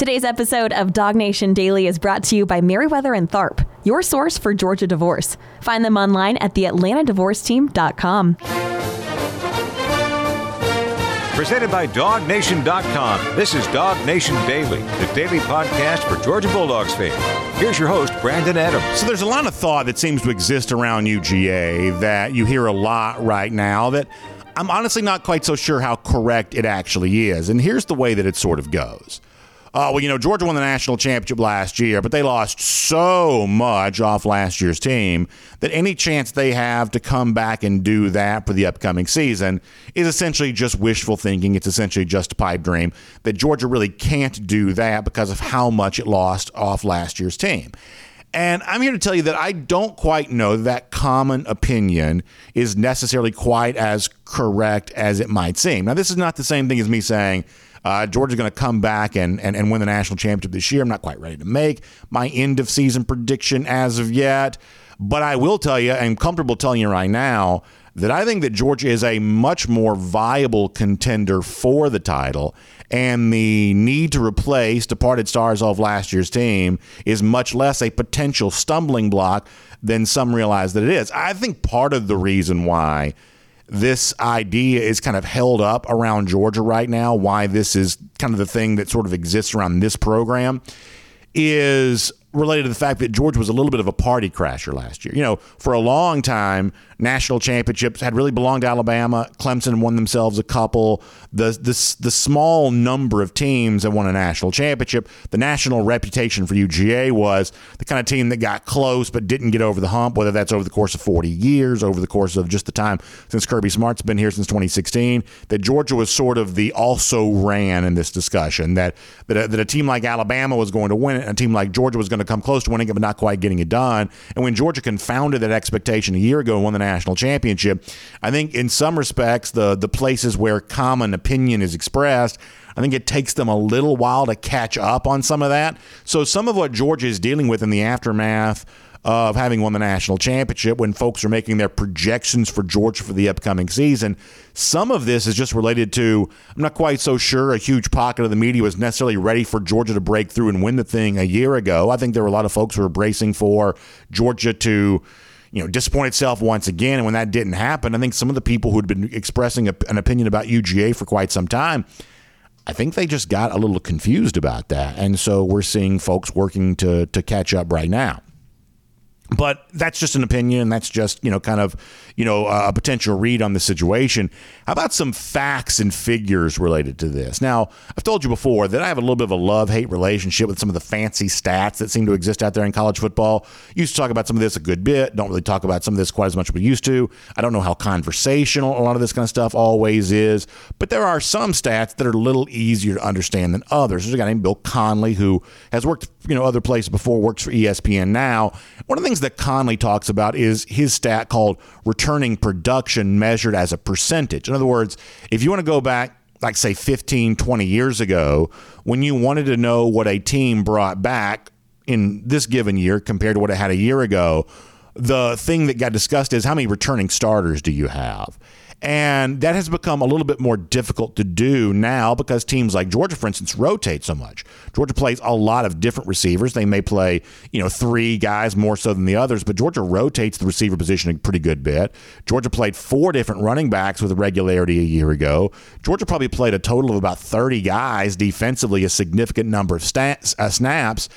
Today's episode of Dog Nation Daily is brought to you by Meriwether and Tharp, your source for Georgia divorce. Find them online at theatlantadivorceteam.com. Presented by DogNation.com. This is Dog Nation Daily, the daily podcast for Georgia Bulldogs fans. Here's your host, Brandon Adams. So there's a lot of thought that seems to exist around UGA that you hear a lot right now that I'm honestly not quite so sure how correct it actually is. And here's the way that it sort of goes. Uh, well, you know, Georgia won the national championship last year, but they lost so much off last year's team that any chance they have to come back and do that for the upcoming season is essentially just wishful thinking. It's essentially just a pipe dream that Georgia really can't do that because of how much it lost off last year's team. And I'm here to tell you that I don't quite know that common opinion is necessarily quite as correct as it might seem. Now, this is not the same thing as me saying, uh, Georgia's going to come back and, and, and win the national championship this year. I'm not quite ready to make my end of season prediction as of yet. But I will tell you, I'm comfortable telling you right now, that I think that Georgia is a much more viable contender for the title, and the need to replace departed stars of last year's team is much less a potential stumbling block than some realize that it is. I think part of the reason why this idea is kind of held up around Georgia right now, why this is kind of the thing that sort of exists around this program, is related to the fact that Georgia was a little bit of a party crasher last year. You know, for a long time, national championships had really belonged to Alabama. Clemson won themselves a couple. The, the, the small number of teams that won a national championship, the national reputation for UGA was the kind of team that got close but didn't get over the hump, whether that's over the course of 40 years, over the course of just the time since Kirby Smart's been here since 2016, that Georgia was sort of the also ran in this discussion, that, that, a, that a team like Alabama was going to win it, a team like Georgia was going to come close to winning it, but not quite getting it done. And when Georgia confounded that expectation a year ago and won the national championship. I think in some respects, the the places where common opinion is expressed, I think it takes them a little while to catch up on some of that. So some of what Georgia is dealing with in the aftermath of having won the national championship when folks are making their projections for Georgia for the upcoming season. Some of this is just related to, I'm not quite so sure a huge pocket of the media was necessarily ready for Georgia to break through and win the thing a year ago. I think there were a lot of folks who were bracing for Georgia to you know, disappoint itself once again. And when that didn't happen, I think some of the people who'd been expressing a, an opinion about UGA for quite some time, I think they just got a little confused about that. And so we're seeing folks working to to catch up right now. But that's just an opinion. That's just, you know, kind of, you know, a potential read on the situation. How about some facts and figures related to this? Now, I've told you before that I have a little bit of a love hate relationship with some of the fancy stats that seem to exist out there in college football. Used to talk about some of this a good bit. Don't really talk about some of this quite as much as we used to. I don't know how conversational a lot of this kind of stuff always is. But there are some stats that are a little easier to understand than others. There's a guy named Bill Connelly who has worked, you know, other places before, works for ESPN now. One of the things that Connelly talks about is his stat called returning production measured as a percentage. In other words, if you want to go back like say 15, 20 years ago, when you wanted to know what a team brought back in this given year compared to what it had a year ago, the thing that got discussed is how many returning starters do you have? And that has become a little bit more difficult to do now because teams like Georgia, for instance, rotate so much. Georgia plays a lot of different receivers. They may play, you know, three guys more so than the others, but Georgia rotates the receiver position a pretty good bit. Georgia played four different running backs with regularity a year ago. Georgia probably played a total of about 30 guys defensively, a significant number of stats, uh, snaps.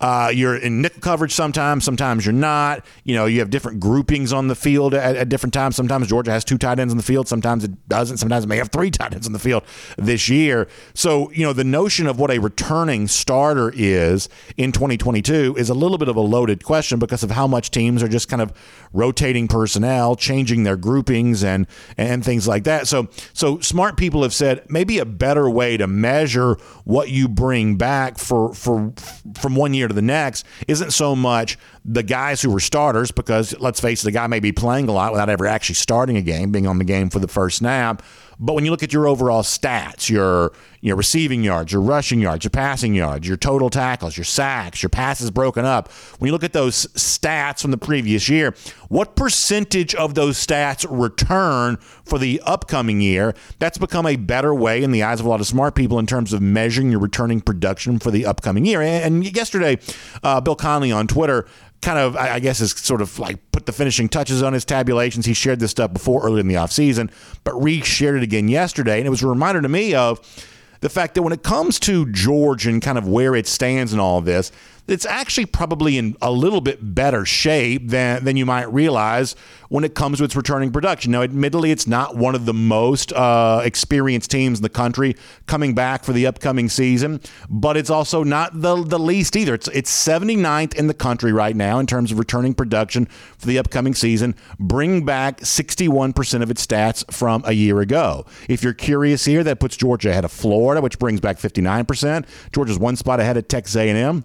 Uh, you're in nickel coverage sometimes, sometimes you're not. You know, you have different groupings on the field at, at, different times. Sometimes Georgia has two tight ends on the field, sometimes it doesn't. Sometimes it may have three tight ends on the field this year. So, you know, the notion of what a returning starter is in 2022 is a little bit of a loaded question because of how much teams are just kind of rotating personnel, changing their groupings and and things like that. So, so smart people have said maybe a better way to measure what you bring back for for from one year to the next isn't so much the guys who were starters, because let's face it, the guy may be playing a lot without ever actually starting a game, being on the game for the first snap. But when you look at your overall stats, your your receiving yards, your rushing yards, your passing yards, your total tackles, your sacks, your passes broken up, when you look at those stats from the previous year, what percentage of those stats return for the upcoming year? That's become a better way in the eyes of a lot of smart people in terms of measuring your returning production for the upcoming year. And yesterday, uh, Bill Connelly on Twitter kind of, I guess, is sort of like put the finishing touches on his tabulations. He shared this stuff before early in the offseason, but re shared it again yesterday. And it was a reminder to me of the fact that when it comes to George and kind of where it stands and all of this, it's actually probably in a little bit better shape than, than you might realize when it comes to its returning production. Now, admittedly, it's not one of the most uh, experienced teams in the country coming back for the upcoming season, but it's also not the, the least either. It's, it's 79th in the country right now in terms of returning production for the upcoming season, bring back 61% of its stats from a year ago. If you're curious here, that puts Georgia ahead of Florida, which brings back 59%. Georgia's one spot ahead of Texas A&M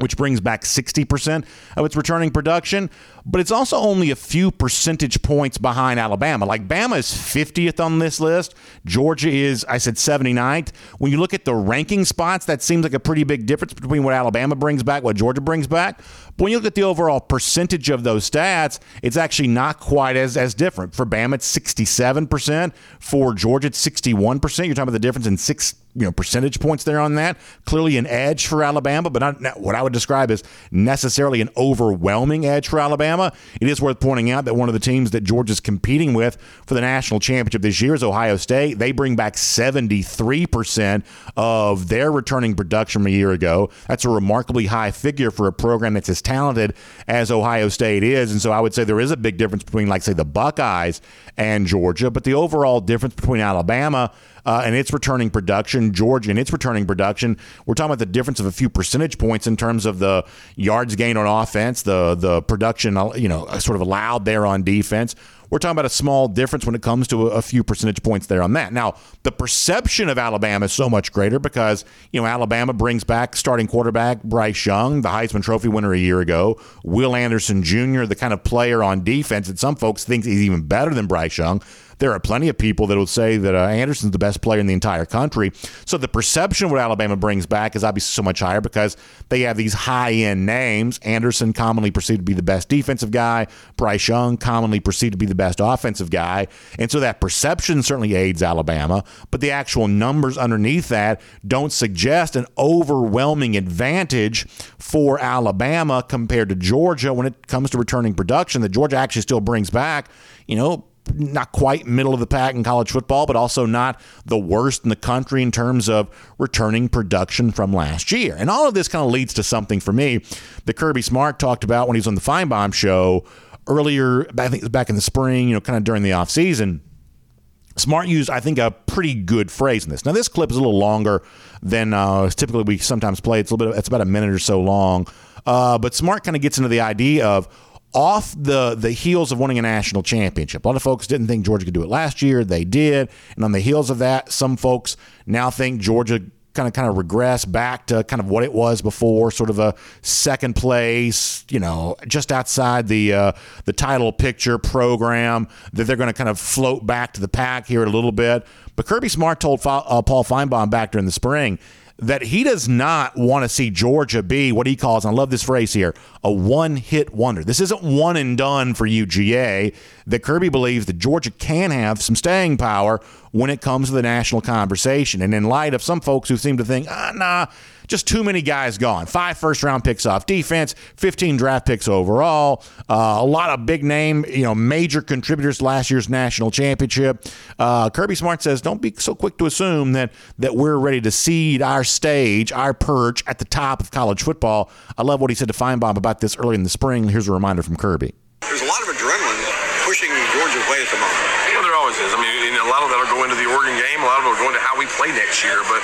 which brings back 60% of its returning production, but it's also only a few percentage points behind Alabama. Like Bama is 50th on this list, Georgia is I said 79th. When you look at the ranking spots, that seems like a pretty big difference between what Alabama brings back, what Georgia brings back. But when you look at the overall percentage of those stats, it's actually not quite as as different. For Bama it's 67%, for Georgia it's 61%. You're talking about the difference in 6 you know percentage points there on that. Clearly an edge for Alabama, but not, what I would describe as necessarily an overwhelming edge for Alabama. It is worth pointing out that one of the teams that Georgia's competing with for the national championship this year is Ohio State. They bring back 73% of their returning production from a year ago. That's a remarkably high figure for a program that's as talented as Ohio State is. And so I would say there is a big difference between like say the Buckeyes and Georgia, but the overall difference between Alabama uh, and its returning production, Georgia and its returning production. We're talking about the difference of a few percentage points in terms of the yards gained on offense, the the production, you know, sort of allowed there on defense. We're talking about a small difference when it comes to a, a few percentage points there on that. Now, the perception of Alabama is so much greater because, you know, Alabama brings back starting quarterback Bryce Young, the Heisman Trophy winner a year ago, Will Anderson Jr., the kind of player on defense that some folks think he's even better than Bryce Young there are plenty of people that will say that uh, Anderson's the best player in the entire country. So the perception of what Alabama brings back is obviously so much higher because they have these high end names. Anderson commonly perceived to be the best defensive guy. Bryce Young commonly perceived to be the best offensive guy. And so that perception certainly aids Alabama, but the actual numbers underneath that don't suggest an overwhelming advantage for Alabama compared to Georgia when it comes to returning production that Georgia actually still brings back, you know, not quite middle of the pack in college football, but also not the worst in the country in terms of returning production from last year. And all of this kind of leads to something for me that Kirby Smart talked about when he was on the Finebaum show earlier, I think it was back in the spring, you know, kind of during the offseason. Smart used, I think, a pretty good phrase in this. Now, this clip is a little longer than uh, typically we sometimes play. It's a little bit. It's about a minute or so long. Uh, but Smart kind of gets into the idea of off the the heels of winning a national championship. A lot of folks didn't think Georgia could do it last year. They did. And on the heels of that, some folks now think Georgia kind of kind of regress back to kind of what it was before, sort of a second place, you know, just outside the uh, the title picture program. That they're going to kind of float back to the pack here a little bit. But Kirby Smart told uh, Paul Finebaum back during the spring that he does not want to see Georgia be what he calls, and I love this phrase here, a one hit wonder. This isn't one and done for UGA. That Kirby believes that Georgia can have some staying power when it comes to the national conversation. And in light of some folks who seem to think, ah, nah, just too many guys gone. Five first round picks off defense, 15 draft picks overall. Uh, a lot of big name, you know, major contributors to last year's national championship. Uh, Kirby Smart says, don't be so quick to assume that that we're ready to cede our stage, our perch at the top of college football. I love what he said to Finebaum about this early in the spring. Here's a reminder from Kirby. There's a lot of adrenaline pushing Georgia's way at the moment always is. I mean, a lot of that will go into the Oregon game. A lot of it will go into how we play next year. But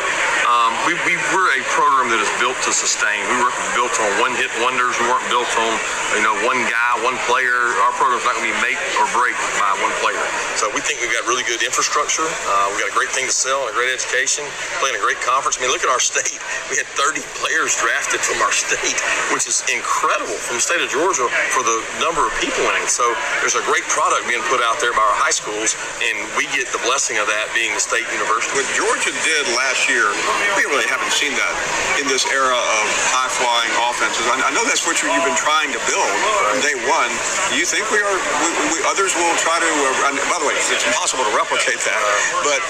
um, we, we, we're a program that is built to sustain. We weren't built on one-hit wonders. We weren't built on you know one guy, one player. Our program's not going to be make or break by one player. So we think we've got really good infrastructure. Uh, we've got a great thing to sell and a great education. Playing a great conference. I mean, look at our state. We had 30 players drafted from our state, which is incredible from the state of Georgia for the number of people in it. So there's a great product being put out there by our high schools, and we get the blessing of that being the state university. What Georgia did last year, we really haven't seen that in this era of high flying offenses. I know that's what you've been trying to build from day one. Do you think we are? We, we, others will try to. Uh, by the way, it's impossible to replicate that. But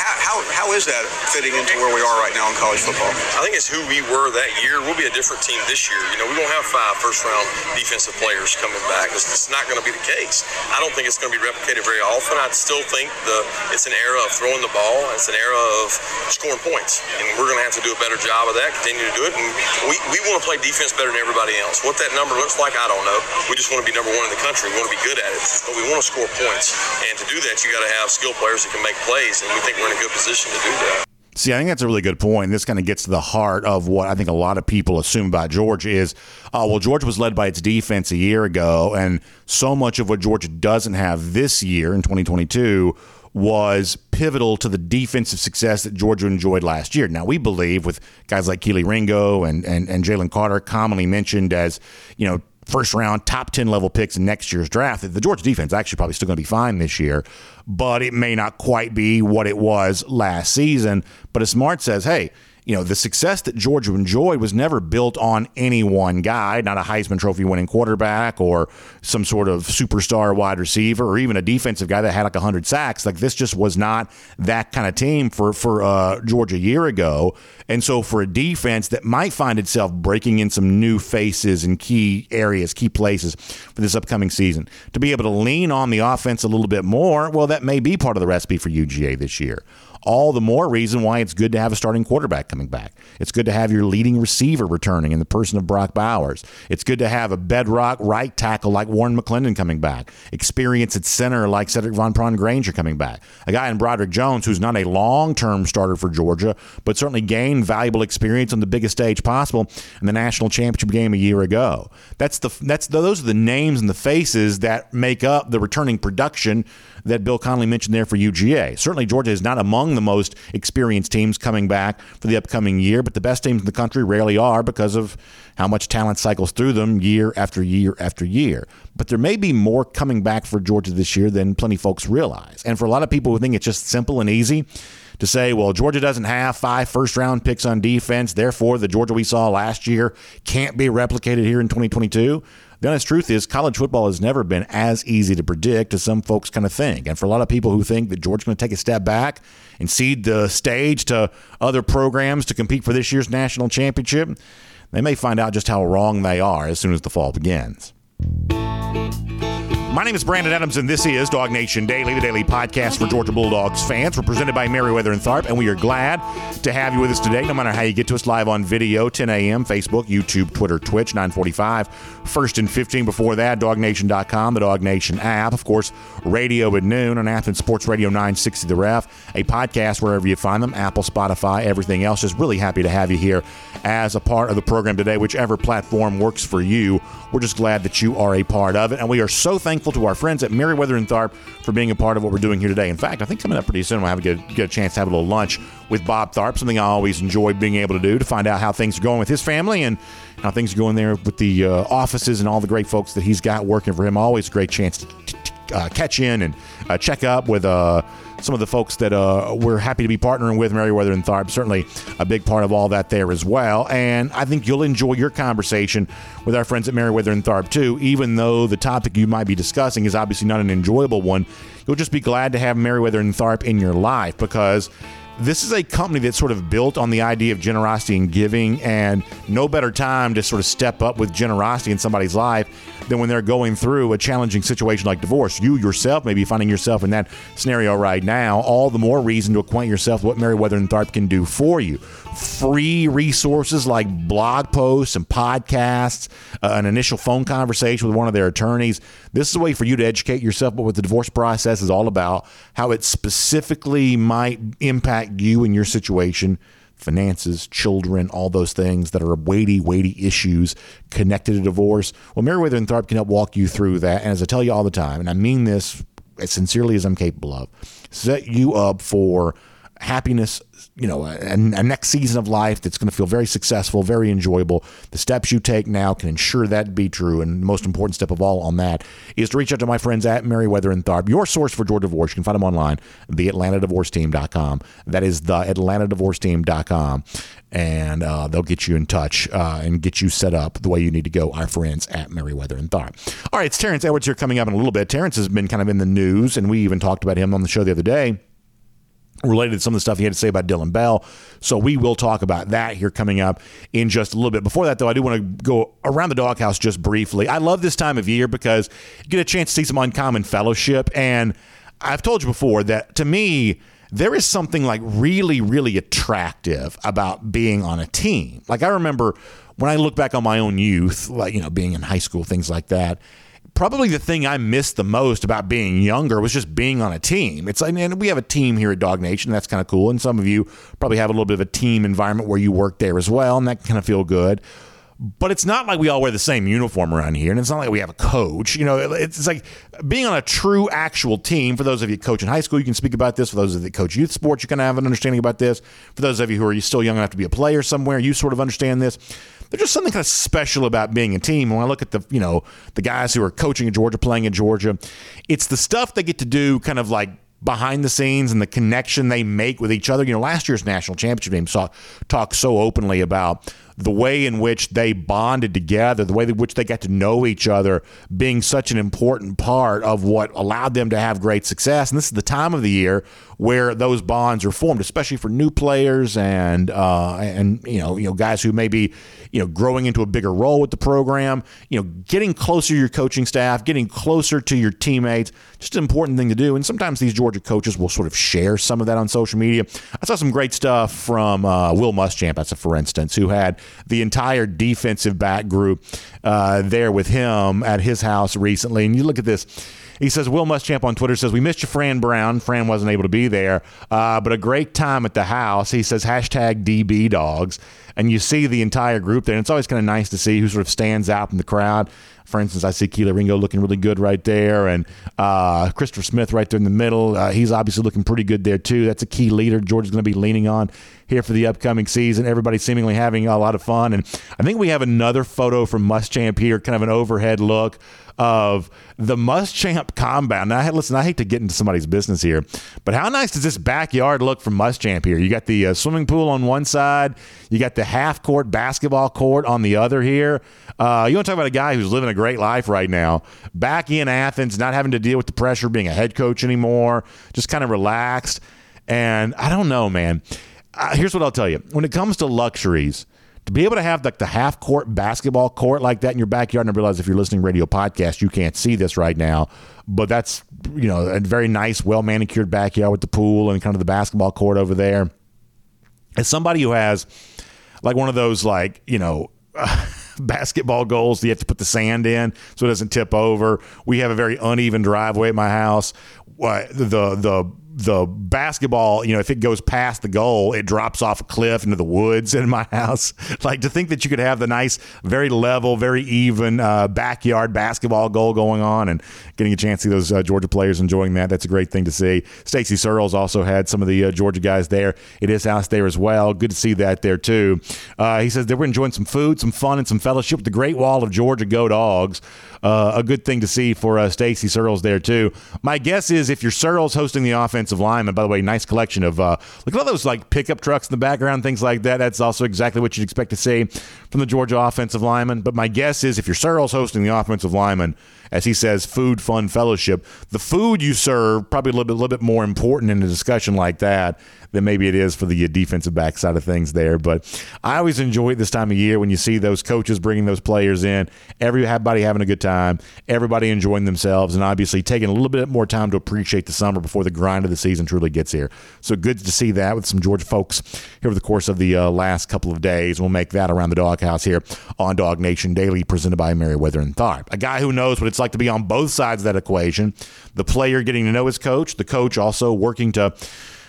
how, how, how is that fitting into where we are right now in college football? I think it's who we were that year. We'll be a different team this year. You know, we won't have five first round defensive players coming back. It's, it's not going to be the case. I don't think it's going to be replicated very often. I still think the it's an era of throwing the ball. It's an era of scoring points, and we're going to have to do a better job of that. Continue to do it, and we, we want to play defense better than everybody else. What that number looks like, I don't know. We just want to be number one in the country. We want to be good at it, but we want to score points. And to do that, you got to have skill players that can make plays, and we think we're in a good position to do that. See, I think that's a really good point. This kind of gets to the heart of what I think a lot of people assume about Georgia is, uh, well, Georgia was led by its defense a year ago, and so much of what Georgia doesn't have this year in 2022 was pivotal to the defensive success that Georgia enjoyed last year. Now, we believe with guys like Kelee Ringo and, and, and Jalen Carter commonly mentioned as, you know, first round, top 10 level picks in next year's draft. The Georgia defense actually probably still going to be fine this year, but it may not quite be what it was last season. But as Smart says, hey, you know, the success that Georgia enjoyed was never built on any one guy, not a Heisman Trophy winning quarterback or some sort of superstar wide receiver or even a defensive guy that had like 100 sacks. Like this just was not that kind of team for, for uh, Georgia a year ago. And so for a defense that might find itself breaking in some new faces in key areas, key places for this upcoming season, to be able to lean on the offense a little bit more, well, that may be part of the recipe for UGA this year all the more reason why it's good to have a starting quarterback coming back. It's good to have your leading receiver returning in the person of Brock Bowers. It's good to have a bedrock right tackle like Warren McClendon coming back. Experience at center like Sedrick Van Pran-Granger coming back. A guy in Broderick Jones who's not a long term starter for Georgia, but certainly gained valuable experience on the biggest stage possible in the national championship game a year ago. That's the that's those are the names and the faces that make up the returning production that Bill Connelly mentioned there for UGA. Certainly, Georgia is not among the most experienced teams coming back for the upcoming year, but the best teams in the country rarely are because of how much talent cycles through them year after year after year. But there may be more coming back for Georgia this year than plenty folks realize. And for a lot of people who think it's just simple and easy, to say, well, Georgia doesn't have five first round picks on defense, therefore the Georgia we saw last year can't be replicated here in 2022. The honest truth is, college football has never been as easy to predict as some folks kind of think. And for a lot of people who think that Georgia's going to take a step back and cede the stage to other programs to compete for this year's national championship, they may find out just how wrong they are as soon as the fall begins. My name is Brandon Adams, and this is Dog Nation Daily, the daily podcast for Georgia Bulldogs fans. We're presented by Meriwether and Tharp, and we are glad to have you with us today. No matter how you get to us, live on video, 10 a.m., Facebook, YouTube, Twitter, Twitch, 945, first and 15 before that, DogNation.com, the Dog Nation app, of course, radio at noon on Athens Sports Radio 960 The Ref, a podcast wherever you find them, Apple, Spotify, everything else. Just really happy to have you here as a part of the program today, whichever platform works for you. We're just glad that you are a part of it, and we are so thankful thankful to our friends at Meriwether and Tharp for being a part of what we're doing here today. In fact, I think coming up pretty soon we'll have a good, chance to have a little lunch with Bob Tharp, something I always enjoy being able to do to find out how things are going with his family and how things are going there with the uh, offices and all the great folks that he's got working for him. Always a great chance to, to uh, catch in and uh, check up with uh, some of the folks that uh, we're happy to be partnering with, Meriwether and Tharp. Certainly a big part of all that there as well. And I think you'll enjoy your conversation with our friends at Meriwether and Tharp too, even though the topic you might be discussing is obviously not an enjoyable one. You'll just be glad to have Meriwether and Tharp in your life because this is a company that's sort of built on the idea of generosity and giving, and no better time to sort of step up with generosity in somebody's life than when they're going through a challenging situation like divorce. You yourself may be finding yourself in that scenario right now. All the more reason to acquaint yourself with what Meriwether and Tharp can do for you. Free resources like blog posts and podcasts, uh, an initial phone conversation with one of their attorneys. This is a way for you to educate yourself about what the divorce process is all about, how it specifically might impact you and your situation finances, children, all those things that are weighty, weighty issues connected to divorce. Well, Meriwether and Tharp can help walk you through that. And as I tell you all the time, and I mean this as sincerely as I'm capable of, set you up for happiness, you know, a, a, next season of life that's going to feel very successful, very enjoyable. The steps you take now can ensure that be true. And the most important step of all on that is to reach out to my friends at Meriwether and Tharp, your source for Georgia divorce. You can find them online, theatlantadivorceteam.com. That is theatlantadivorceteam.com. And uh, they'll get you in touch uh, and get you set up the way you need to go, our friends at Meriwether and Tharp. All right, it's Terrence Edwards here coming up in a little bit. Terrence has been kind of in the news, and we even talked about him on the show the other day related to some of the stuff he had to say about Dillon Bell. So we will talk about that here coming up in just a little bit. Before that, though, I do want to go around the doghouse just briefly. I love this time of year because you get a chance to see some uncommon fellowship. And I've told you before that to me, there is something like really, really attractive about being on a team. Like I remember when I look back on my own youth, like, you know, being in high school, things like that probably the thing I missed the most about being younger was just being on a team. It's like, and we have a team here at Dog Nation. That's kind of cool. And some of you probably have a little bit of a team environment where you work there as well, and that kind of feel good. But it's not like we all wear the same uniform around here, and it's not like we have a coach. You know, it's like being on a true, actual team. For those of you coach in high school, you can speak about this. For those of you that coach youth sports, you kind of have an understanding about this. For those of you who are still young enough to be a player somewhere, you sort of understand this there's just something kind of special about being a team. When I look at the, you know, the guys who are coaching in Georgia, playing in Georgia, it's the stuff they get to do kind of like behind the scenes and the connection they make with each other. You know, last year's national championship game saw talk so openly about the way in which they bonded together, the way in which they got to know each other, being such an important part of what allowed them to have great success. And this is the time of the year where those bonds are formed, especially for new players and uh, and you know you know guys who may be you know growing into a bigger role with the program. You know, getting closer to your coaching staff, getting closer to your teammates, just an important thing to do. And sometimes these Georgia coaches will sort of share some of that on social media. I saw some great stuff from uh, Will Muschamp, that's a for instance, who had the entire defensive back group uh, there with him at his house recently. And you look at this. He says, Will Muschamp on Twitter says, We missed you, Fran Brown. Fran wasn't able to be there, uh, but a great time at the house. He says, hashtag DB dogs. And you see the entire group there. And it's always kind of nice to see who sort of stands out in the crowd. For instance, I see Kelee Ringo looking really good right there, and uh, Christopher Smith right there in the middle. Uh, he's obviously looking pretty good there too. That's a key leader Georgia's going to be leaning on here for the upcoming season. Everybody seemingly having a lot of fun, and I think we have another photo from Muschamp here, kind of an overhead look of the Muschamp compound. Now, listen, I hate to get into somebody's business here, but how nice does this backyard look from Muschamp here? You got the uh, swimming pool on one side, you got the half court basketball court on the other here. Uh, you want to talk about a guy who's living a great life right now, back in Athens, not having to deal with the pressure being a head coach anymore, just kind of relaxed. And I don't know, man. Uh, here's what I'll tell you: when it comes to luxuries, to be able to have like the half court basketball court like that in your backyard, and I realize if you're listening radio podcast, you can't see this right now, but that's you know a very nice, well manicured backyard with the pool and kind of the basketball court over there. As somebody who has like one of those like you know. Basketball goals. You have to put the sand in so it doesn't tip over. We have a very uneven driveway at my house. the the the basketball, you know, if it goes past the goal, it drops off a cliff into the woods in my house. Like to think that you could have the nice, very level, very even uh, backyard basketball goal going on and getting a chance to see those uh, Georgia players enjoying that. That's a great thing to see. Stacy Searels also had some of the uh, Georgia guys there at his house there as well. Good to see that there too. Uh, he says they were enjoying some food, some fun, and some fellowship with the Great Wall of Georgia Go Dogs. Uh, a good thing to see for uh, Stacy Searels there too. My guess is if you're Searels hosting the offensive line, and by the way, nice collection of uh, look at all those like pickup trucks in the background, things like that. That's also exactly what you'd expect to see from the Georgia offensive lineman. But my guess is if you're Searels hosting the offensive lineman, as he says, food, fun, fellowship. The food you serve probably a little bit, little bit more important in a discussion like that than maybe it is for the defensive back side of things there. But I always enjoy it this time of year when you see those coaches bringing those players in, everybody having a good time, everybody enjoying themselves, and obviously taking a little bit more time to appreciate the summer before the grind of the season truly gets here. So good to see that with some Georgia folks here over the course of the uh, last couple of days. We'll make that around the doghouse here on Dog Nation Daily, presented by Meriwether and Tharp. A guy who knows what it's like to be on both sides of that equation. The player getting to know his coach, the coach also working to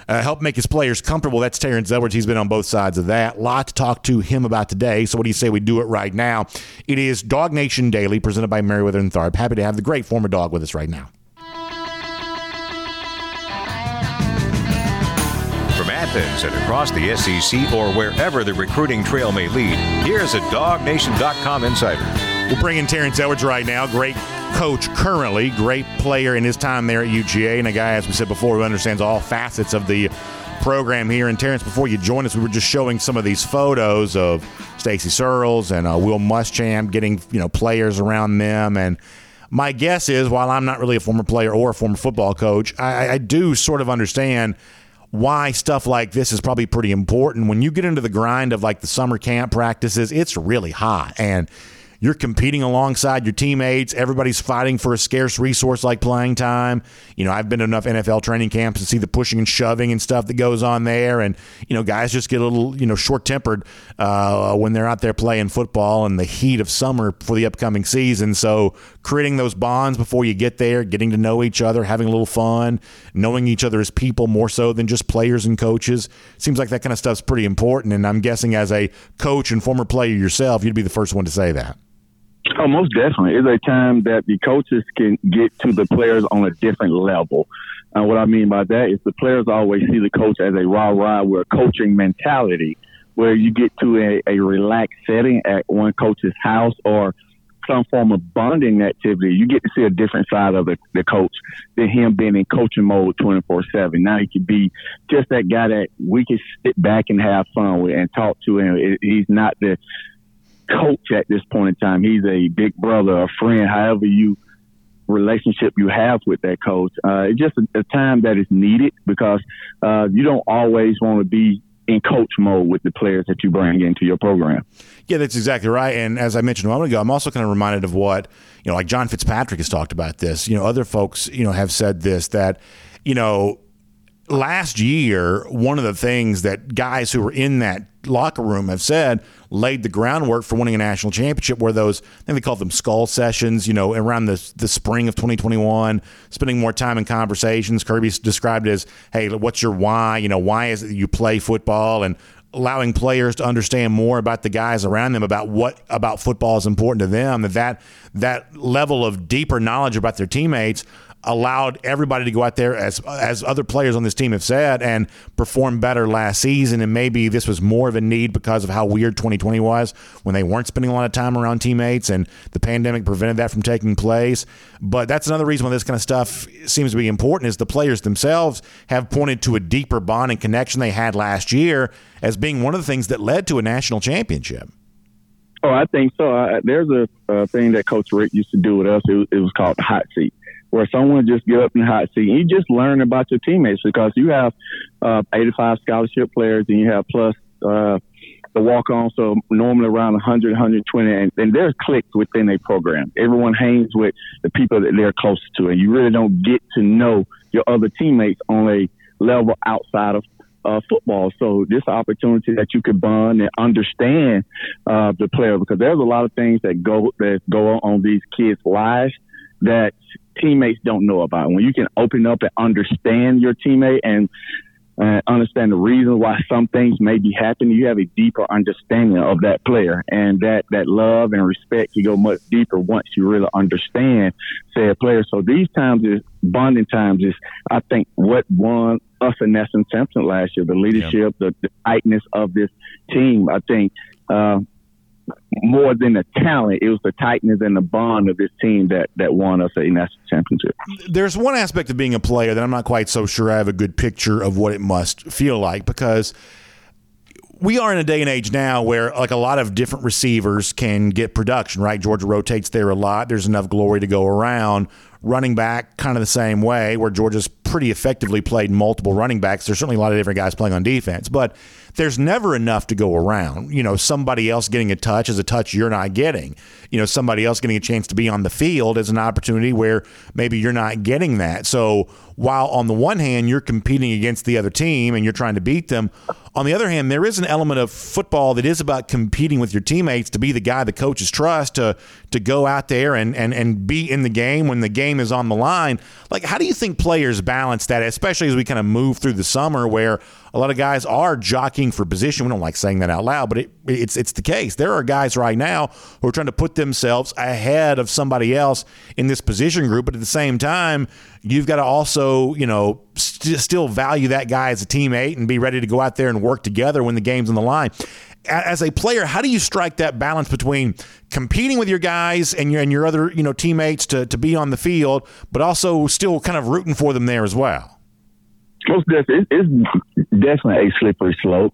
uh, help make his players comfortable. That's Terrence Edwards. He's been on both sides of that. Lot to talk to him about today. So, what do you say we do it right now? It is Dog Nation Daily, presented by Meriwether and Tharp. Happy to have the great former dog with us right now. Athens and across the SEC or wherever the recruiting trail may lead, here's a DogNation.com insider. We'll bring in Terrence Edwards right now. Great coach currently, great player in his time there at UGA, and a guy, as we said before, who understands all facets of the program here. And Terrence, before you join us, we were just showing some of these photos of Stacy Searels and uh, Will Muschamp getting you know players around them. And my guess is, while I'm not really a former player or a former football coach, I, I do sort of understand why stuff like this is probably pretty important. When you get into the grind of like the summer camp practices, it's really hot and you're competing alongside your teammates. Everybody's fighting for a scarce resource like playing time. You know, I've been to enough NFL training camps to see the pushing and shoving and stuff that goes on there. And, you know, guys just get a little, you know, short tempered uh, when they're out there playing football in the heat of summer for the upcoming season. So creating those bonds before you get there, getting to know each other, having a little fun, knowing each other as people more so than just players and coaches. Seems like that kind of stuff's pretty important. And I'm guessing as a coach and former player yourself, you'd be the first one to say that. Oh, most definitely. It's a time that the coaches can get to the players on a different level. And what I mean by that is the players always see the coach as a rah rah a coaching mentality, where you get to a, a relaxed setting at one coach's house or some form of bonding activity. You get to see a different side of the, the coach than him being in coaching mode 24 7. Now he could be just that guy that we can sit back and have fun with and talk to. And he's not the coach at this point in time. He's a big brother, a friend, however you relationship you have with that coach. Uh, it's just a, a, time that is needed because uh, you don't always want to be in coach mode with the players that you bring into your program. Yeah, that's exactly right. And as I mentioned a moment ago, I'm also kind of reminded of what, you know, like John Fitzpatrick has talked about this. You know, other folks, you know, have said this that, you know, last year, one of the things that guys who were in that locker room have said laid the groundwork for winning a national championship where those I think they called them skull sessions, you know, around the the spring of 2021, spending more time in conversations. Kirby described it as, "Hey, what's your why? You know, why is it you play football?" and allowing players to understand more about the guys around them about what about football is important to them that that that level of deeper knowledge about their teammates allowed everybody to go out there as as other players on this team have said and perform better last season and maybe this was more of a need because of how weird 2020 was when they weren't spending a lot of time around teammates and the pandemic prevented that from taking place but that's another reason why this kind of stuff seems to be important is the players themselves have pointed to a deeper bond and connection they had last year as being one of the things that led to a national championship Oh, I think so. Uh, there's a, a, thing that Coach Richt used to do with us. It, it was called hot seat where someone just get up in the hot seat. You just learn about your teammates because you have uh, 85 scholarship players and you have plus uh, the walk on. So normally around 100, 120, and, and there's cliques within a program. Everyone hangs with the people that they're close to, and you really don't get to know your other teammates on a level outside of uh, football. So this opportunity that you could bond and understand uh, the player because there's a lot of things that go that go on these kids' lives that teammates don't know about. When you can open up and understand your teammate and uh, understand the reason why some things may be happening, you have a deeper understanding of that player, and that that love and respect can go much deeper once you really understand said player. So these times is bonding times is, I think, what won us and Nelson Sampson last year. The leadership, the, the tightness of this team. I think uh, more than the talent, it was the tightness and the bond of this team that that won us a national championship. There's one aspect of being a player that I'm not quite so sure I have a good picture of what it must feel like because we are in a day and age now where like a lot of different receivers can get production, right? Georgia rotates there a lot. There's enough glory to go around. Running back, kind of the same way, where Georgia's pretty effectively played multiple running backs. There's certainly a lot of different guys playing on defense, but there's never enough to go around. You know, somebody else getting a touch is a touch you're not getting. You know, somebody else getting a chance to be on the field is an opportunity where maybe you're not getting that. So while on the one hand you're competing against the other team and you're trying to beat them, on the other hand, there is an element of football that is about competing with your teammates to be the guy the coaches trust to to go out there and, and, and be in the game when the game is on the line. Like, how do you think players balance that, especially as we kind of move through the summer where a lot of guys are jockeying for position. We don't like saying that out loud, but it, it's it's the case. There are guys right now who are trying to put themselves ahead of somebody else in this position group, but at the same time, you've got to also you know st- still value that guy as a teammate and be ready to go out there and work together when the game's on the line. As a player, how do you strike that balance between competing with your guys and your and your other you know teammates to to be on the field, but also still kind of rooting for them there as well? most definitely, it's definitely a slippery slope.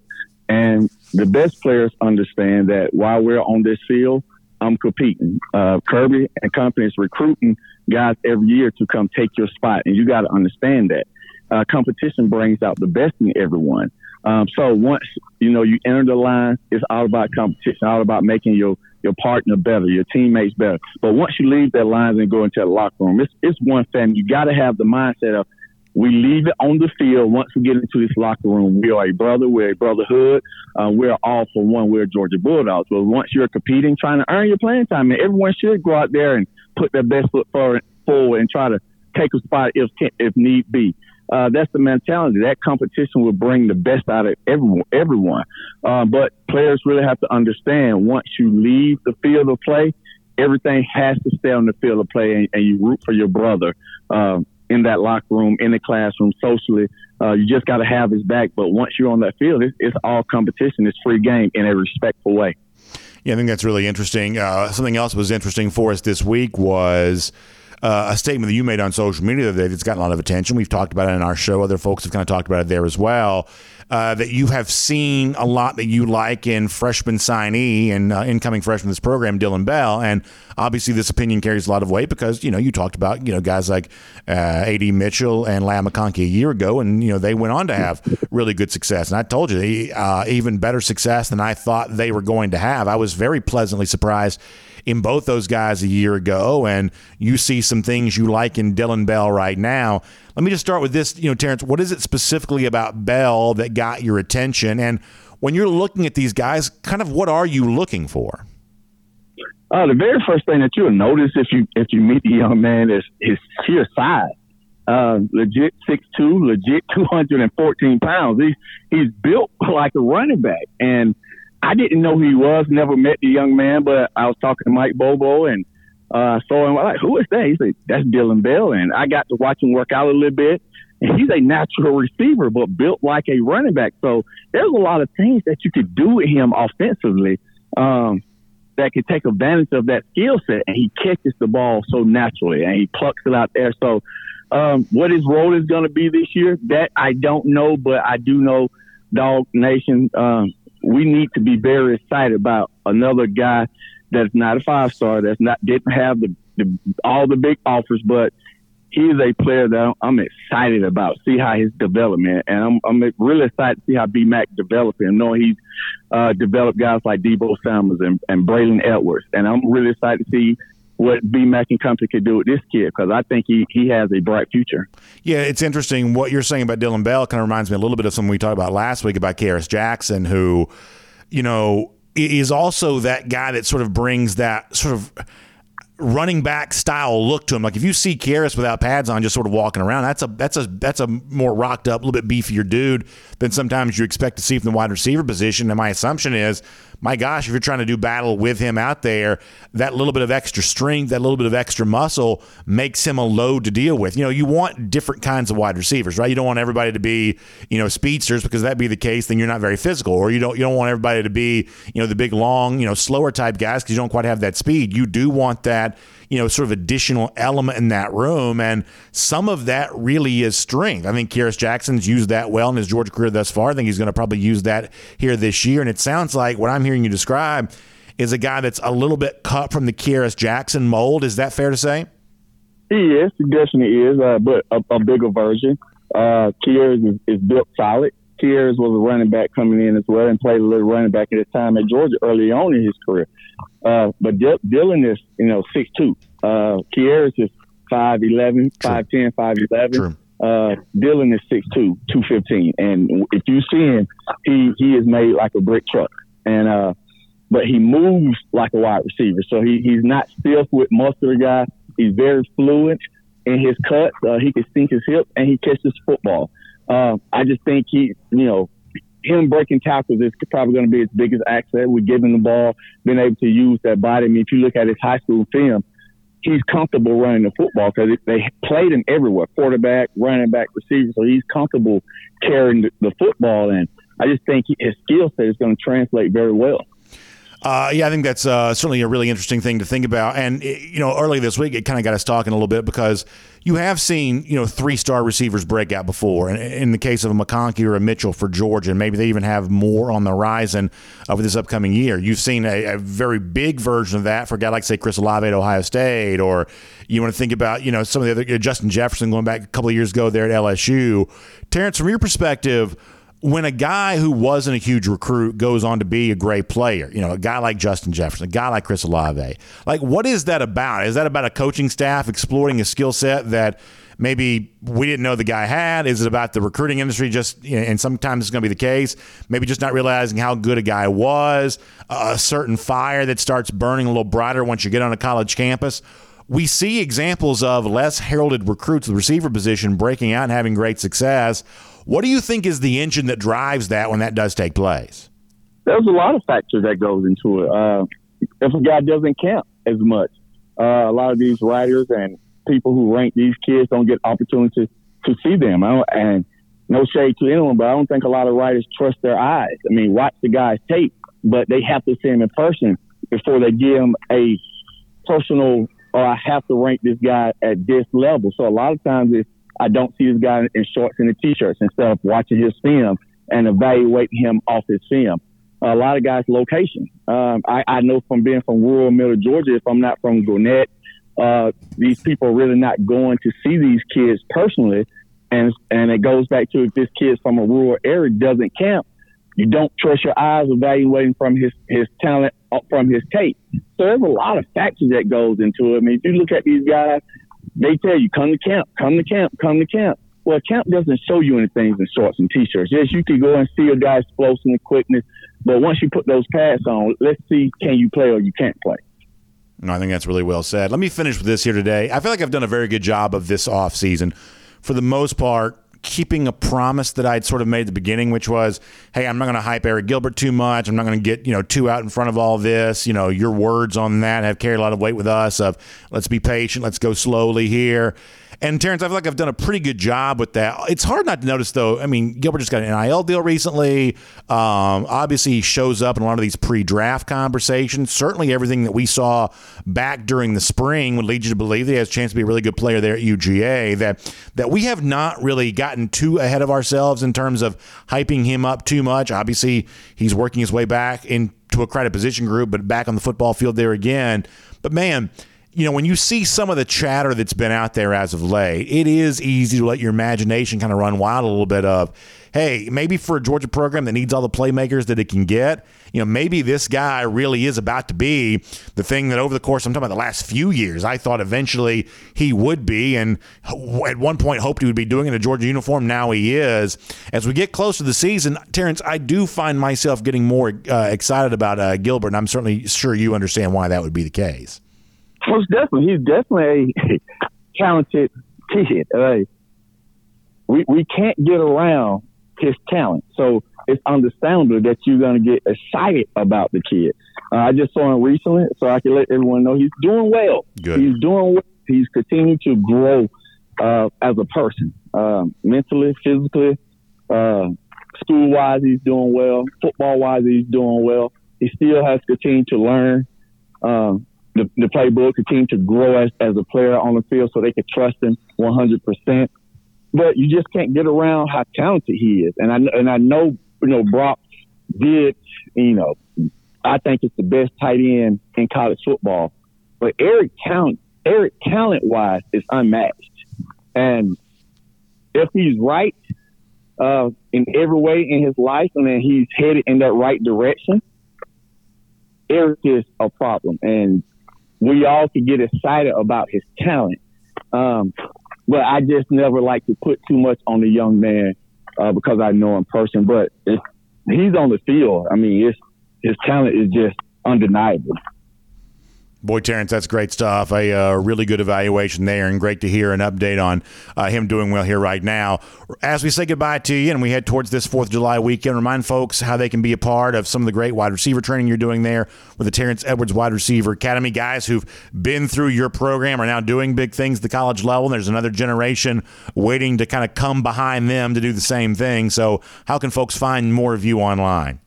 And the best players understand that while we're on this field, I'm competing. Uh, Kirby and company is recruiting guys every year to come take your spot, and you got to understand that. Uh, competition brings out the best in everyone. Um, so once you know you enter the line, it's all about competition, all about making your your partner better, your teammates better. But once you leave that line and go into the locker room, it's it's one family. You got to have the mindset of we leave it on the field. Once we get into this locker room, we are a brother. We're a brotherhood. Uh, we're all for one. We're Georgia Bulldogs. But once you're competing, trying to earn your playing time, and everyone should go out there and put their best foot forward, and try to take a spot if if need be. Uh, that's the mentality. That competition will bring the best out of everyone. Everyone, uh, but players really have to understand once you leave the field of play, everything has to stay on the field of play, and, and you root for your brother. Um, in that locker room, in the classroom, socially. Uh, you just got to have his back. But once you're on that field, it's, it's, all competition. It's free game in a respectful way. Yeah, I think that's really interesting. Uh, something else was interesting for us this week was. Uh, a statement that you made on social media other day that's gotten a lot of attention. We've talked about it in our show. Other folks have kind of talked about it there as well uh, that you have seen a lot that you like in freshman signee and uh, incoming freshman this program, Dillon Bell. And obviously, this opinion carries a lot of weight because you know you talked about you know guys like uh, Ad Mitchell and Ladd McConkey a year ago, and you know they went on to have really good success. And I told you, uh, even better success than I thought they were going to have. I was very pleasantly surprised in both those guys a year ago, and you see some things you like in Dillon Bell right now. Let me just start with this, you know, Terrence. What is it specifically about Bell that got your attention? And when you're looking at these guys, kind of what are you looking for? Uh, the very first thing that you'll notice if you if you meet the young man is his sheer size. Uh, legit six two, legit two hundred and fourteen pounds. He's he's built like a running back, and I didn't know who he was. Never met the young man, but I was talking to Mike Bobo and uh, saw him. I'm like, who is that? He said, that's Dillon Bell. And I got to watch him work out a little bit. And he's a natural receiver, but built like a running back. So there's a lot of things that you could do with him offensively um, that could take advantage of that skill set. And he catches the ball so naturally and he plucks it out there. So um, what his role is going to be this year, that I don't know, but I do know Dog Nation. Um, we need to be very excited about another guy that's not a five star, that's not didn't have the, the all the big offers, but he's a player that I'm excited about. See how his development, and I'm I'm really excited to see how BMAC developing. Knowing he's uh, developed guys like Deebo Samuels and, and Braylon Edwards, and I'm really excited to see what B Mac and company could do with this kid because I think he, he has a bright future. Yeah, it's interesting what you're saying about Dillon Bell. Kind of reminds me a little bit of something we talked about last week about Kearis Jackson, who, you know, is also that guy that sort of brings that sort of running back style look to him. Like if you see Kearis without pads on, just sort of walking around, that's a that's a that's a more rocked up, a little bit beefier dude than sometimes you expect to see from the wide receiver position. And my assumption is, my gosh, if you're trying to do battle with him out there, that little bit of extra strength, that little bit of extra muscle makes him a load to deal with. You know, you want different kinds of wide receivers, right? You don't want everybody to be, you know, speedsters because that'd be the case, then you're not very physical. Or you don't you don't want everybody to be, you know, the big long, you know, slower type guys because you don't quite have that speed. You do want that you know, sort of additional element in that room. And some of that really is strength. I think Kearis Jackson's used that well in his Georgia career thus far. I think he's going to probably use that here this year. And it sounds like what I'm hearing you describe is a guy that's a little bit cut from the Kearis Jackson mold. Is that fair to say? He is, he definitely is, uh, but a, a, bigger version. Uh, is, is built solid. Kearis was a running back coming in as well and played a little running back at his time at Georgia early on in his career. Uh, but D- Dillon is, you know, six two. Uh, Kearis is 5'11", 5'10", 5'11". Uh, Dillon is 6'2", 215. And if you see him, he, he is made like a brick truck. And, uh, but he moves like a wide receiver. So he, he's not stiff with the guy. He's very fluent in his cuts. Uh, he can sink his hip and he catches football. Uh, I just think he, you know, him breaking tackles is probably going to be his biggest asset with giving the ball, being able to use that body. I mean, if you look at his high school film, he's comfortable running the football because they played him everywhere, quarterback, running back, receiver. So he's comfortable carrying the, the football, and I just think his skill set is going to translate very well. Uh, yeah, I think that's uh, certainly a really interesting thing to think about. And you know, early this week, it kind of got us talking a little bit because you have seen you know three star receivers break out before. And in the case of a McConkey or a Mitchell for Georgia, and maybe they even have more on the horizon over this upcoming year. You've seen a, a very big version of that for a guy like say Chris Olave at Ohio State, or you want to think about you know some of the other Justin Jefferson going back a couple of years ago there at LSU. Terrence, from your perspective when a guy who wasn't a huge recruit goes on to be a great player, you know, a guy like Justin Jefferson, a guy like Chris Olave, like what is that about? Is that about a coaching staff exploring a skill set that maybe we didn't know the guy had? Is it about the recruiting industry just, you know, and sometimes it's going to be the case, maybe just not realizing how good a guy was, a certain fire that starts burning a little brighter once you get on a college campus? We see examples of less heralded recruits, the receiver position, breaking out and having great success what do you think is the engine that drives that when that does take place? There's a lot of factors that goes into it. Uh, if a guy doesn't camp as much, uh, a lot of these writers and people who rank these kids don't get opportunity to see them. and no shade to anyone, but I don't think a lot of writers trust their eyes. I mean, watch the guy's tape, but they have to see him in person before they give him a personal, or I have to rank this guy at this level. So a lot of times it's I don't see this guy in shorts and a t-shirts instead of watching his film and evaluating him off his film. A lot of guys location. Um, I, I know from being from rural middle Georgia, if I'm not from Gwinnett, uh, these people are really not going to see these kids personally. And, and it goes back to if this kid's from a rural area doesn't camp, you don't trust your eyes evaluating from his, his talent uh, from his tape. So there's a lot of factors that goes into it. I mean, if you look at these guys, they tell you, come to camp, come to camp, come to camp. Well, camp doesn't show you anything in shorts and t-shirts. Yes, you can go and see a guy's explosive and quickness, but once you put those pads on, let's see, can you play or you can't play. No, I think that's really well said. Let me finish with this here today. I feel like I've done a very good job of this off season. For the most part, keeping a promise that I'd sort of made at the beginning, which was, hey, I'm not going to hype Arik Gilbert too much. I'm not going to get, you know, too out in front of all this. You know, your words on that have carried a lot of weight with us of let's be patient, let's go slowly here. And Terrence, I feel like I've done a pretty good job with that. It's hard not to notice, though. I mean, Gilbert just got an NIL deal recently. Um, obviously, he shows up in a lot of these pre-draft conversations. Certainly, everything that we saw back during the spring would lead you to believe that he has a chance to be a really good player there at UGA. That that we have not really gotten too ahead of ourselves in terms of hyping him up too much. Obviously, he's working his way back into a credit position group, but back on the football field there again. But man you know, when you see some of the chatter that's been out there as of late, it is easy to let your imagination kind of run wild a little bit of, hey, maybe for a Georgia program that needs all the playmakers that it can get, you know, maybe this guy really is about to be the thing that over the course, I'm talking about the last few years, I thought eventually he would be. And at one point hoped he would be doing in a Georgia uniform. Now he is. As we get close to the season, Terrence, I do find myself getting more uh, excited about uh, Gilbert. And I'm certainly sure you understand why that would be the case. Most definitely, he's definitely a talented kid. Uh, we we can't get around his talent, so it's understandable that you're going to get excited about the kid. Uh, I just saw him recently, so I can let everyone know he's doing well. Good. He's doing well. He's continuing to grow uh, as a person, um, mentally, physically, uh, school wise. He's doing well. Football wise, he's doing well. He still has continued to learn. Um, the, the playbook, continue to grow as, as a player on the field so they can trust him 100%. But you just can't get around how talented he is. And I, and I know, you know, Brock did, you know, I think it's the best tight end in college football. But Arik Talent, Arik, talent wise, is unmatched. And if he's right uh, in every way in his life and then he's headed in that right direction, Arik is a problem. And we all could get excited about his talent. Um, but I just never like to put too much on the young man uh, because I know him person. But he's on the field, I mean, his talent is just undeniable. Boy, Terrence, that's great stuff. A uh, really good evaluation there, and great to hear an update on uh, him doing well here right now. As we say goodbye to you and we head towards this 4th of July weekend, remind folks how they can be a part of some of the great wide receiver training you're doing there with the Terrence Edwards Wide Receiver Academy. Guys who've been through your program are now doing big things at the college level. And there's another generation waiting to kind of come behind them to do the same thing. So, how can folks find more of you online?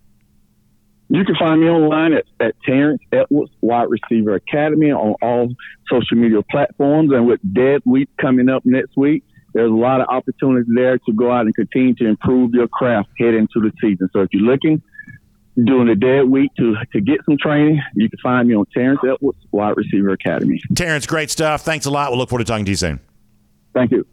You can find me online at, at Terrence Edwards Wide Receiver Academy on all social media platforms. And with Dead Week coming up next week, there's a lot of opportunities there to go out and continue to improve your craft head into the season. So if you're looking doing a dead week to, to get some training, you can find me on Terrence Edwards Wide Receiver Academy. Terrence, great stuff. Thanks a lot. We'll look forward to talking to you soon. Thank you.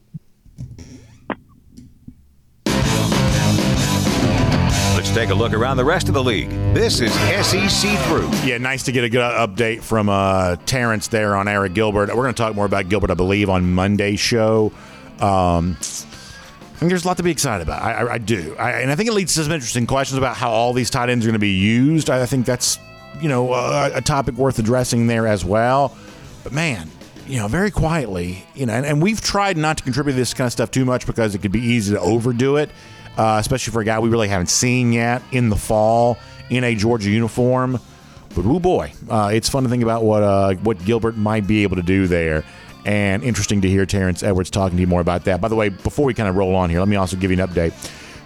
Take a look around the rest of the league. This is SEC Through. Yeah, nice to get a good update from uh, Terrence there on Arik Gilbert. We're going to talk more about Gilbert, I believe, on Monday's show. Um, I think there's a lot to be excited about. I, I, I do, I, and I think it leads to some interesting questions about how all these tight ends are going to be used. I think that's you know a, a topic worth addressing there as well. But man, you know, very quietly, you know, and, and, we've tried not to contribute to this kind of stuff too much because it could be easy to overdo it uh, especially for a guy we really haven't seen yet in the fall in a Georgia uniform. But oh boy, uh, it's fun to think about what uh, what Gilbert might be able to do there. And interesting to hear Terrence Edwards talking to you more about that. By the way, before we kind of roll on here, let me also give you an update.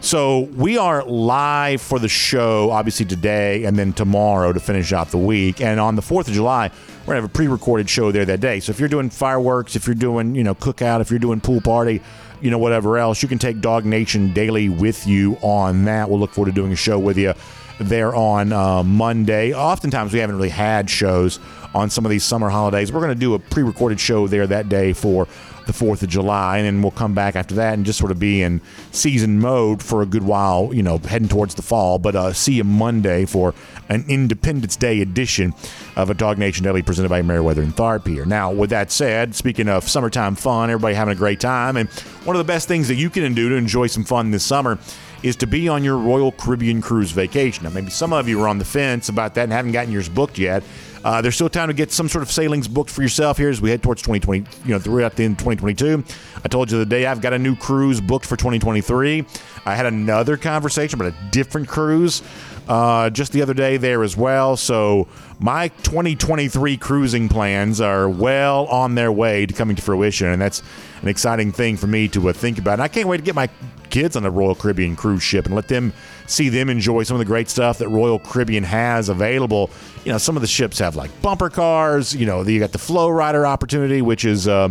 So we are live for the show, obviously today and then tomorrow to finish out the week. And on the Fourth of July, we're gonna have a pre-recorded show there that day. So if you're doing fireworks, if you're doing you know cookout, if you're doing pool party, you know, whatever else. You can take Dog Nation Daily with you on that. We'll look forward to doing a show with you there on uh, Monday. Oftentimes, we haven't really had shows on some of these summer holidays. We're going to do a pre recorded show there that day for the 4th of July, and then we'll come back after that and just sort of be in season mode for a good while, you know, heading towards the fall. But uh, see you Monday for an Independence Day edition of a Dog Nation Daily presented by Meriwether and Tharp here. Now, with that said, speaking of summertime fun, everybody having a great time, and one of the best things that you can do to enjoy some fun this summer is to be on your Royal Caribbean cruise vacation. Now, maybe some of you are on the fence about that and haven't gotten yours booked yet. Uh, there's still time to get some sort of sailings booked for yourself here as we head towards 2020, you know, throughout the end of 2022. I told you the day I've got a new cruise booked for 2023. I had another conversation about a different cruise uh, just the other day there as well. So my 2023 cruising plans are well on their way to coming to fruition, and that's an exciting thing for me to uh, think about. And I can't wait to get my kids on the Royal Caribbean cruise ship and let them see them enjoy some of the great stuff that Royal Caribbean has available. You know, some of the ships have like bumper cars. You know, you got the Flow Rider opportunity, which is, uh,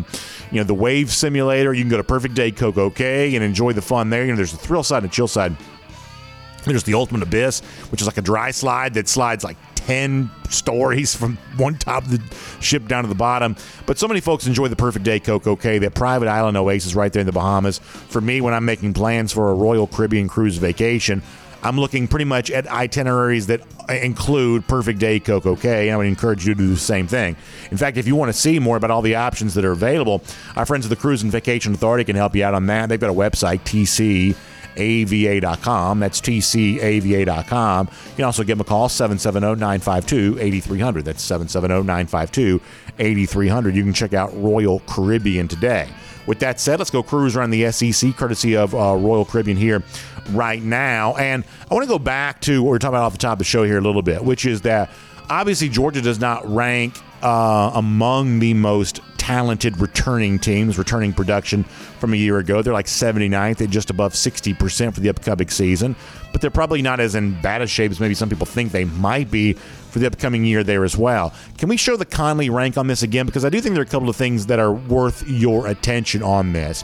you know, the wave simulator. You can go to Perfect Day CocoCay and enjoy the fun there. You know, there's a thrill side and a chill side. There's the Ultimate Abyss, which is like a dry slide that slides like 10 stories from one top of the ship down to the bottom. But so many folks enjoy the perfect day CocoCay, that private island oasis right there in the Bahamas. For me, when I'm making plans for a Royal Caribbean cruise vacation, I'm looking pretty much at itineraries that include Perfect Day CocoCay, and I would encourage you to do the same thing. In fact, if you want to see more about all the options that are available, our friends at the Cruise and Vacation Authority can help you out on that. They've got a website, TC ava.com. That's tcava.com. You can also give them a call, 770-952-8300. That's 770-952-8300. You can check out Royal Caribbean today. With that said, let's go cruise around the SEC, courtesy of uh, Royal Caribbean here right now. And I want to go back to what we are talking about off the top of the show here a little bit, which is that obviously Georgia does not rank uh, among the most talented returning teams, returning production from a year ago. They're like 79th at just above 60% for the upcoming season, but they're probably not as in bad a shape as maybe some people think they might be for the upcoming year there as well. Can we show the Connelly rank on this again? Because I do think there are a couple of things that are worth your attention on this.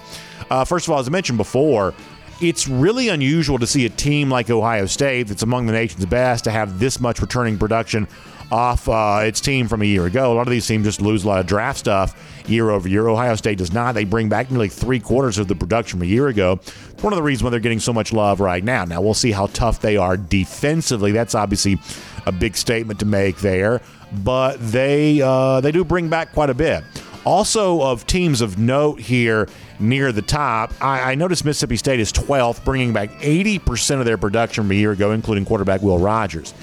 Uh, first of all, as I mentioned before, it's really unusual to see a team like Ohio State, that's among the nation's best, to have this much returning production off uh, its team from a year ago. A lot of these teams just lose a lot of draft stuff year over year. Ohio State does not. They bring back nearly three quarters of the production from a year ago. It's one of the reasons why they're getting so much love right now. Now, we'll see how tough they are defensively. That's obviously a big statement to make there, but they uh, they do bring back quite a bit. Also, of teams of note here near the top, I, I noticed Mississippi State is 12th, bringing back 80% of their production from a year ago, including quarterback Will Rogers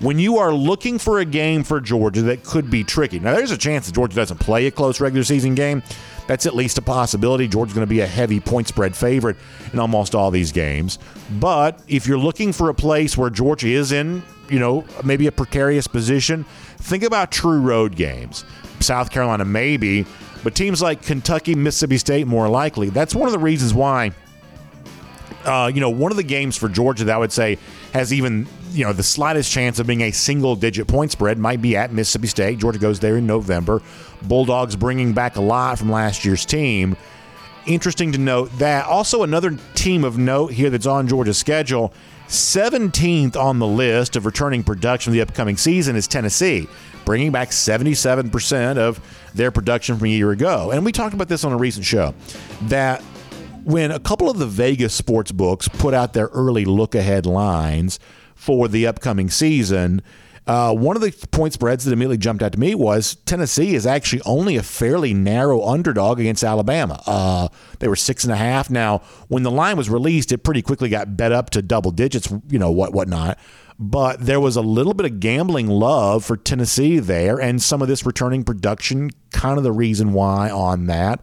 when you are looking for a game for Georgia that could be tricky. Now, there's a chance that Georgia doesn't play a close regular season game. That's at least a possibility. Georgia's going to be a heavy point spread favorite in almost all these games. But if you're looking for a place where Georgia is in, you know, maybe a precarious position, think about true road games. South Carolina, maybe, but teams like Kentucky, Mississippi State, more likely. That's one of the reasons why. Uh, you know, one of the games for Georgia that I would say has even you know the slightest chance of being a single digit point spread might be at Mississippi State. Georgia goes there in November. Bulldogs bringing back a lot from last year's team. Interesting to note that also another team of note here that's on Georgia's schedule. 17th on the list of returning production of the upcoming season is Tennessee, bringing back 77% of their production from a year ago. And we talked about this on a recent show that when a couple of the Vegas sports books put out their early look ahead lines for the upcoming season, uh, one of the point spreads that immediately jumped out to me was Tennessee is actually only a fairly narrow underdog against Alabama. Uh, they were six and a half. Now, when the line was released, it pretty quickly got bet up to double digits, you know, what whatnot but there was a little bit of gambling love for Tennessee there, and some of this returning production, kind of the reason why on that.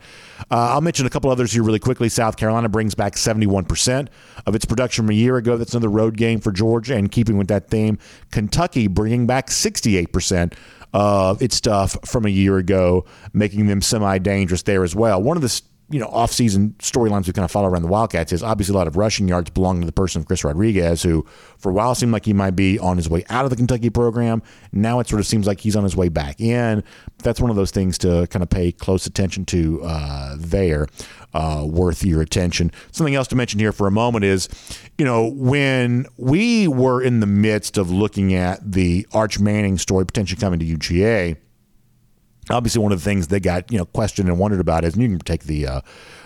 Uh, I'll mention a couple others here really quickly. South Carolina brings back 71% of its production from a year ago. That's another road game for Georgia, and keeping with that theme, Kentucky bringing back 68% of its stuff from a year ago, making them semi dangerous there as well. One of the you know, off-season storylines we kind of follow around the Wildcats is obviously a lot of rushing yards belong to the person of Chris Rodriguez, who for a while seemed like he might be on his way out of the Kentucky program. Now it sort of seems like he's on his way back in. That's one of those things to kind of pay close attention to uh, there, uh, worth your attention. Something else to mention here for a moment is, you know, when we were in the midst of looking at the Arch Manning story potentially coming to UGA, obviously one of the things that got you know questioned and wondered about is and you can take the uh,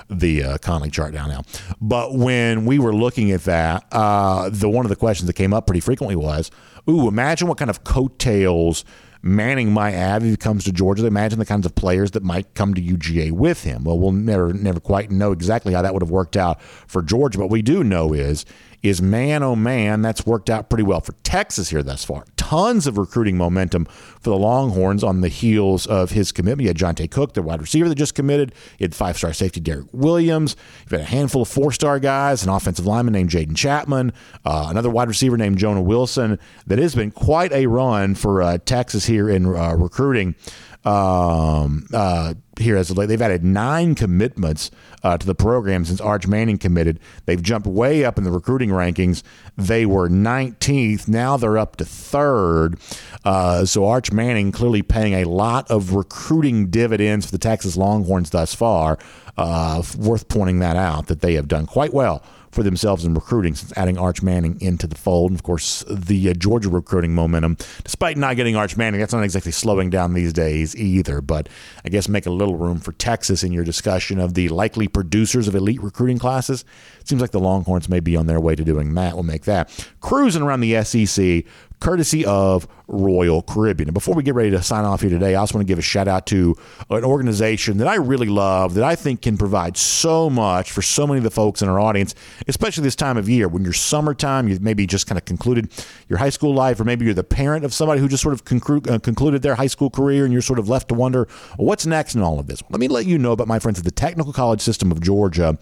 the uh, Connelly chart down now. But when we were looking at that, uh, the one of the questions that came up pretty frequently was, "Ooh, imagine what kind of coattails." Manning might have if he comes to Georgia. Imagine the kinds of players that might come to UGA with him. Well, we'll never never quite know exactly how that would have worked out for Georgia. But we do know is is man oh man, that's worked out pretty well for Texas here thus far tons of recruiting momentum for the Longhorns on the heels of his commitment. You had Johntay Cook, the wide receiver that just committed. You had five star safety Derek Williams. You've had a handful of four star guys, an offensive lineman named Jaden Chapman, uh, another wide receiver named Jonah Wilson. That has been quite a run for uh, Texas here in uh, recruiting um, uh, here as of late. They've added nine commitments uh, to the program since Arch Manning committed. They've jumped way up in the recruiting rankings. They were 19th. Now they're up to third. Uh, so Arch Manning clearly paying a lot of recruiting dividends for the Texas Longhorns thus far. Uh, worth pointing that out that they have done quite well for themselves in recruiting since adding Arch Manning into the fold. And of course, the uh, Georgia recruiting momentum, despite not getting Arch Manning, that's not exactly slowing down these days either. But I guess make a little room for Texas in your discussion of the likely producers of elite recruiting classes. It seems like the Longhorns may be on their way to doing that. We'll make that. Cruising around the SEC courtesy of Royal Caribbean. And before we get ready to sign off here today, I just want to give a shout out to an organization that I really love that I think can provide so much for so many of the folks in our audience, especially this time of year when you're summertime, you've maybe just kind of concluded your high school life, or maybe you're the parent of somebody who just sort of conclu- uh, concluded their high school career and you're sort of left to wonder well, what's next in all of this. Let me let you know about my friends at the Technical College System of Georgia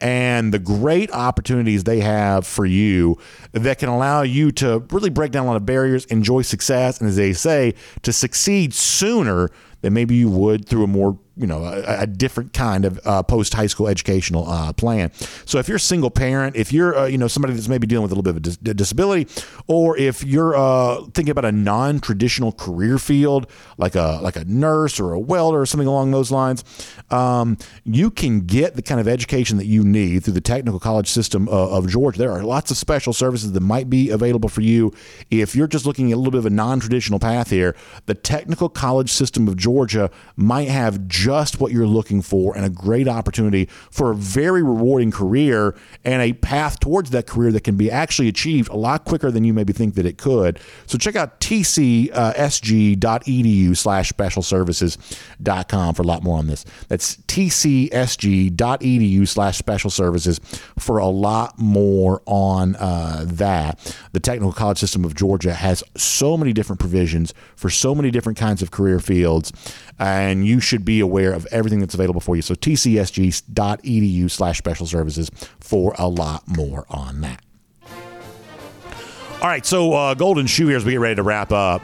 and the great opportunities they have for you that can allow you to really break down a lot of barriers, enjoy success, and as they say, to succeed sooner than maybe you would through a more you know a, a different kind of uh, post high school educational uh, plan. So if you're a single parent, if you're uh, you know somebody that's maybe dealing with a little bit of a dis- disability, or if you're uh, thinking about a non traditional career field like a like a nurse or a welder or something along those lines, um, you can get the kind of education that you need through the technical college system uh, of Georgia. There are lots of special services that might be available for you if you're just looking at a little bit of a non traditional path here. The technical college system of Georgia might have just what you're looking for and a great opportunity for a very rewarding career and a path towards that career that can be actually achieved a lot quicker than you maybe think that it could. So check out tcsg.edu slash special services.com for a lot more on this. That's tcsg.edu slash special services for a lot more on uh, that. The Technical College System of Georgia has so many different provisions for so many different kinds of career fields, and you should be aware of everything that's available for you. So tcsg.edu slash special services for a lot more on that. All right, so uh, Golden Shoe here as we get ready to wrap up.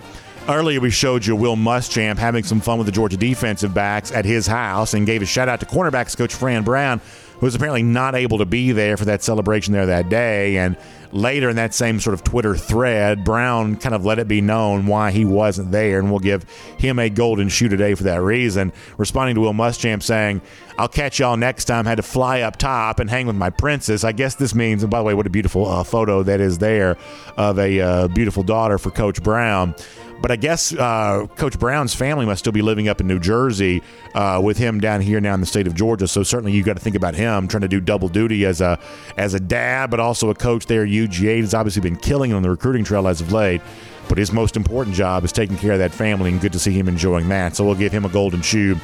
Earlier, we showed you Will Muschamp having some fun with the Georgia defensive backs at his house and gave a shout out to cornerbacks coach Fran Brown, who was apparently not able to be there for that celebration there that day. And later in that same sort of Twitter thread, Brown kind of let it be known why he wasn't there, and we'll give him a golden shoe today for that reason. Responding to Will Muschamp saying, I'll catch y'all next time. Had to fly up top and hang with my princess. I guess this means, and by the way, what a beautiful uh, photo that is there of a uh, beautiful daughter for Coach Brown. But I guess uh, Coach Brown's family must still be living up in New Jersey uh, with him down here now in the state of Georgia. So certainly you got to think about him trying to do double duty as a as a dad, but also a coach there. UGA has obviously been killing on the recruiting trail as of late. But his most important job is taking care of that family, and good to see him enjoying that. So we'll give him a golden shoe.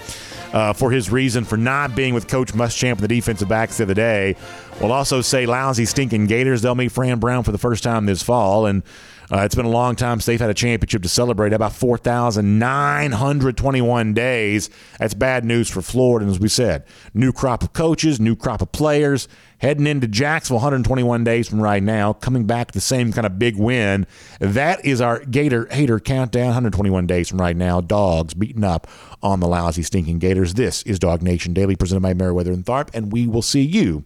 Uh, for his reason for not being with Coach Muschamp and the defensive backs the other day. We'll also say lousy, stinking Gators. They'll meet Fran Brown for the first time this fall, and uh, it's been a long time since they've had a championship to celebrate. About 4,921 days. That's bad news for Florida. And as we said, new crop of coaches, new crop of players. Heading into Jacksonville 121 days from right now, coming back the same kind of big win. That is our Gator hater countdown 121 days from right now. Dogs beating up on the lousy, stinking Gators. This is Dog Nation Daily, presented by Meriwether and Tharp, and we will see you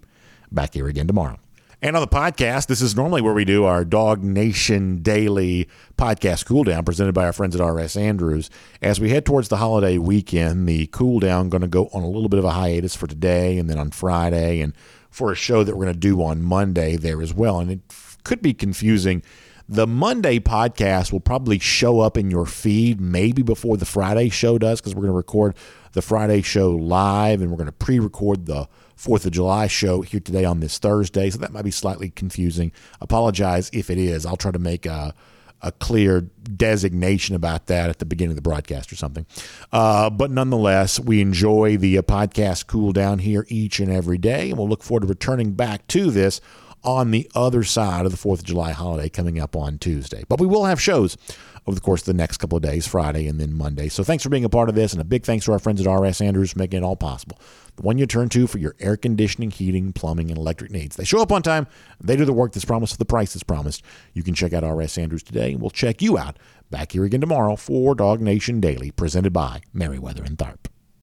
back here again tomorrow. And on the podcast, this is normally where we do our Dog Nation Daily podcast cool down presented by our friends at RS Andrews. As we head towards the holiday weekend, the cool down going to go on a little bit of a hiatus for today and then on Friday and for a show that we're going to do on Monday there as well. And it could be confusing. The Monday podcast will probably show up in your feed maybe before the Friday show does because we're going to record the Friday show live and we're going to pre record the Fourth of July show here today on this Thursday, so that might be slightly confusing. Apologize if it is. I'll try to make a, a clear designation about that at the beginning of the broadcast or something. Uh, but nonetheless, we enjoy the uh, podcast cool down here each and every day, and we'll look forward to returning back to this on the other side of the 4th of July holiday coming up on Tuesday. But we will have shows over the course of the next couple of days, Friday and then Monday. So thanks for being a part of this, and a big thanks to our friends at RS Andrews for making it all possible. The one you turn to for your air conditioning, heating, plumbing, and electric needs. They show up on time, they do the work that's promised the price that's promised. You can check out RS Andrews today, and we'll check you out back here again tomorrow for Dog Nation Daily, presented by Meriwether and Tharp.